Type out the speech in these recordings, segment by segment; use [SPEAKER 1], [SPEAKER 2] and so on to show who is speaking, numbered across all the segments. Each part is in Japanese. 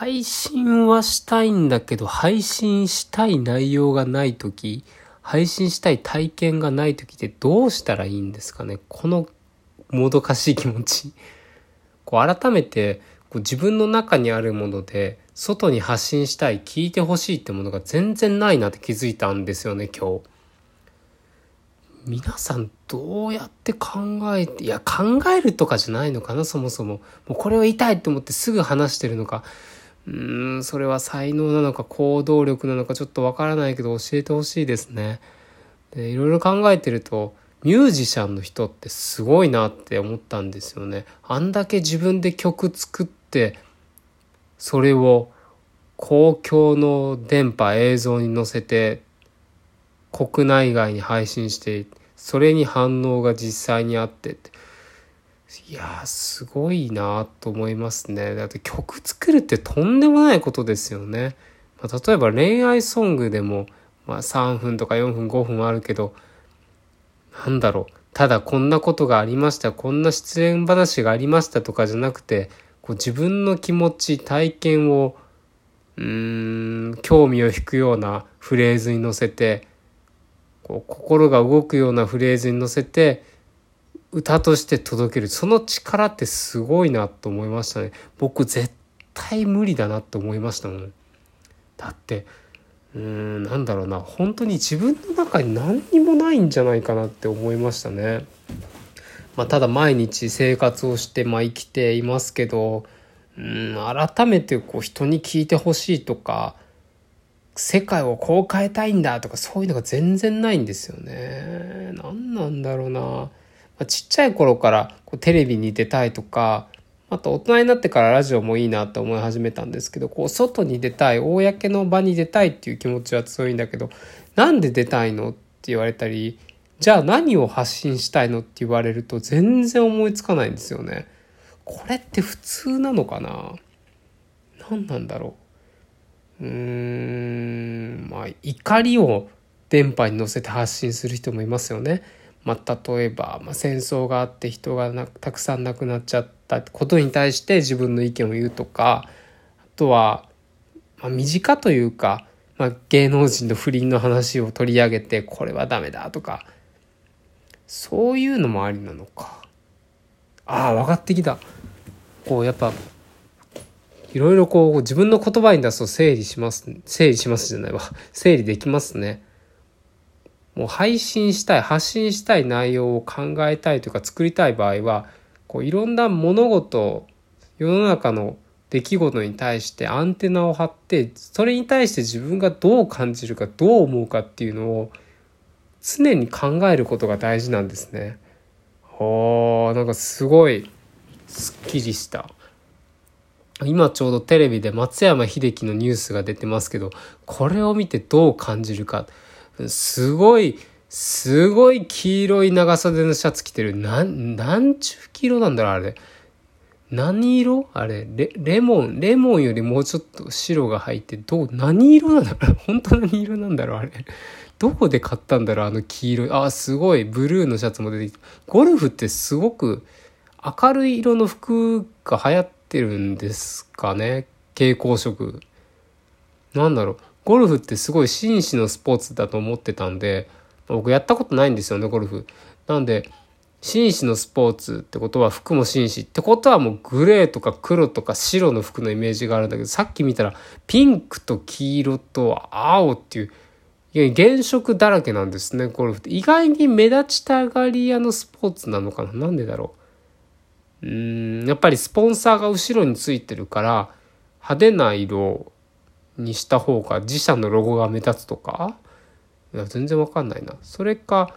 [SPEAKER 1] 配信はしたいんだけど、配信したい内容がないとき、配信したい体験がないときってどうしたらいいんですかね？このもどかしい気持ち。こう改めてこう自分の中にあるもので外に発信したい聞いてほしいってものが全然ないなって気づいたんですよね今日。皆さんどうやって考えていや考えるとかじゃないのかなそもそももうこれを言いたいって思ってすぐ話してるのかうーんそれは才能なのか行動力なのかちょっとわからないけど教えてほしいですね。でいろいろ考えてるとミュージシャンの人ってすごいなって思ったんですよね。あんだけ自分で曲作ってそれを公共の電波映像に載せて国内外に配信してそれに反応が実際にあって。いやすごいなと思いますね。だって曲作るってとんでもないことですよね、まあ、例えば恋愛ソングでも、まあ、3分とか4分5分あるけどなんだろう。ただこんなことがありました。こんな失恋話がありましたとかじゃなくてこう自分の気持ち体験をうーん興味を引くようなフレーズに乗せてこう心が動くようなフレーズに乗せて歌として届ける。その力ってすごいなと思いましたね。僕絶対無理だなと思いましたもん。だってうんなんだろうな。本当に自分の中に何にもないんじゃないかなって思いましたね。まあ、ただ毎日生活をして、まあ、生きていますけどうん改めてこう人に聞いてほしいとか世界をこう変えたいんだとかそういうのが全然ないんですよね。何なんだろうな。まあ、ちっちゃい頃からこうテレビに出たいとか、あと大人になってからラジオもいいなと思い始めたんですけど、こう外に出たい、公の場に出たいっていう気持ちは強いんだけど、なんで出たいのって言われたり、じゃあ何を発信したいのって言われると全然思いつかないんですよね。これって普通なのかな？何なんだろう？うーんまあ怒りを電波に乗せて発信する人もいますよね。まあ、例えば、まあ、戦争があって人がたくさん亡くなっちゃったことに対して自分の意見を言うとかあとは、まあ、身近というか、まあ、芸能人の不倫の話を取り上げてこれはダメだとかそういうのもありなのかああ分かってきたこうやっぱいろいろこう自分の言葉に出すと整理します、整理しますじゃないわ。整理できますね。もう配信したい、発信したい内容を考えたいというか作りたい場合は、こういろんな物事、世の中の出来事に対してアンテナを張って、それに対して自分がどう感じるか、どう思うかっていうのを常に考えることが大事なんですね。おー、なんかすごいすっきりした。今ちょうどテレビで松山英樹のニュースが出てますけど、これを見てどう感じるか。すごい、すごい黄色い長袖のシャツ着てる。なん、なんちゅう黄色なんだろう、あれ。何色？あれレ、レモン、レモンよりもうちょっと白が入って、どう、何色なんだろう本当何色なんだろうあれ。どこで買ったんだろうあの黄色い。あ、すごい。ブルーのシャツも出てきた。ゴルフってすごく明るい色の服が流行ってってるんですかね蛍光色なんだろうゴルフってすごい紳士のスポーツだと思ってたんで僕やったことないんですよねゴルフ。なんで紳士のスポーツってことは服も紳士ってことはもうグレーとか黒とか白の服のイメージがあるんだけどさっき見たらピンクと黄色と青っていういや原色だらけなんですねゴルフって。意外に目立ちたがり屋のスポーツなのかな？なんでだろう。うんやっぱりスポンサーが後ろについてるから派手な色にした方が自社のロゴが目立つとか？いや全然わかんないな。それか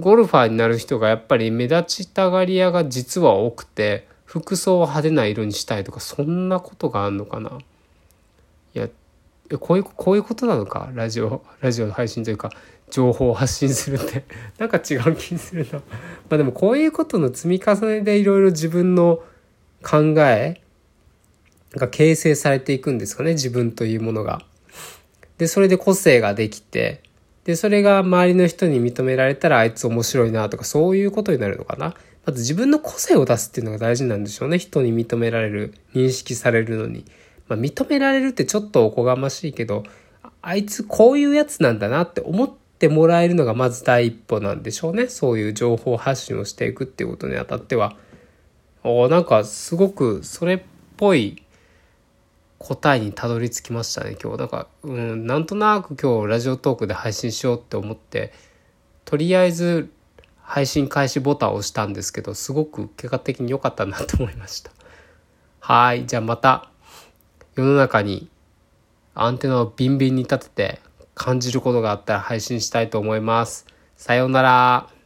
[SPEAKER 1] ゴルファーになる人がやっぱり目立ちたがり屋が実は多くて服装を派手な色にしたいとかそんなことがあんのかな？いやこういうこういうことなのか？ラジオラジオの配信というか情報を発信するって。なんか違う気するな。まあでもこういうことの積み重ねでいろいろ自分の考えが形成されていくんですかね自分というものが。でそれで個性ができてでそれが周りの人に認められたらあいつ面白いなとかそういうことになるのかな。まず自分の個性を出すっていうのが大事なんでしょうね人に認められる認識されるのに。まあ、認められるってちょっとおこがましいけど、あいつこういうやつなんだなって思ってもらえるのがまず第一歩なんでしょうね。そういう情報発信をしていくっていうことにあたっては。おなんかすごくそれっぽい答えにたどり着きましたね今日。なんか、うん、なんとなく今日ラジオトークで配信しようって思ってとりあえず配信開始ボタンを押したんですけどすごく結果的に良かったなと思いました。はいじゃあまた世の中にアンテナをビンビンに立てて感じることがあったら配信したいと思います。さようなら。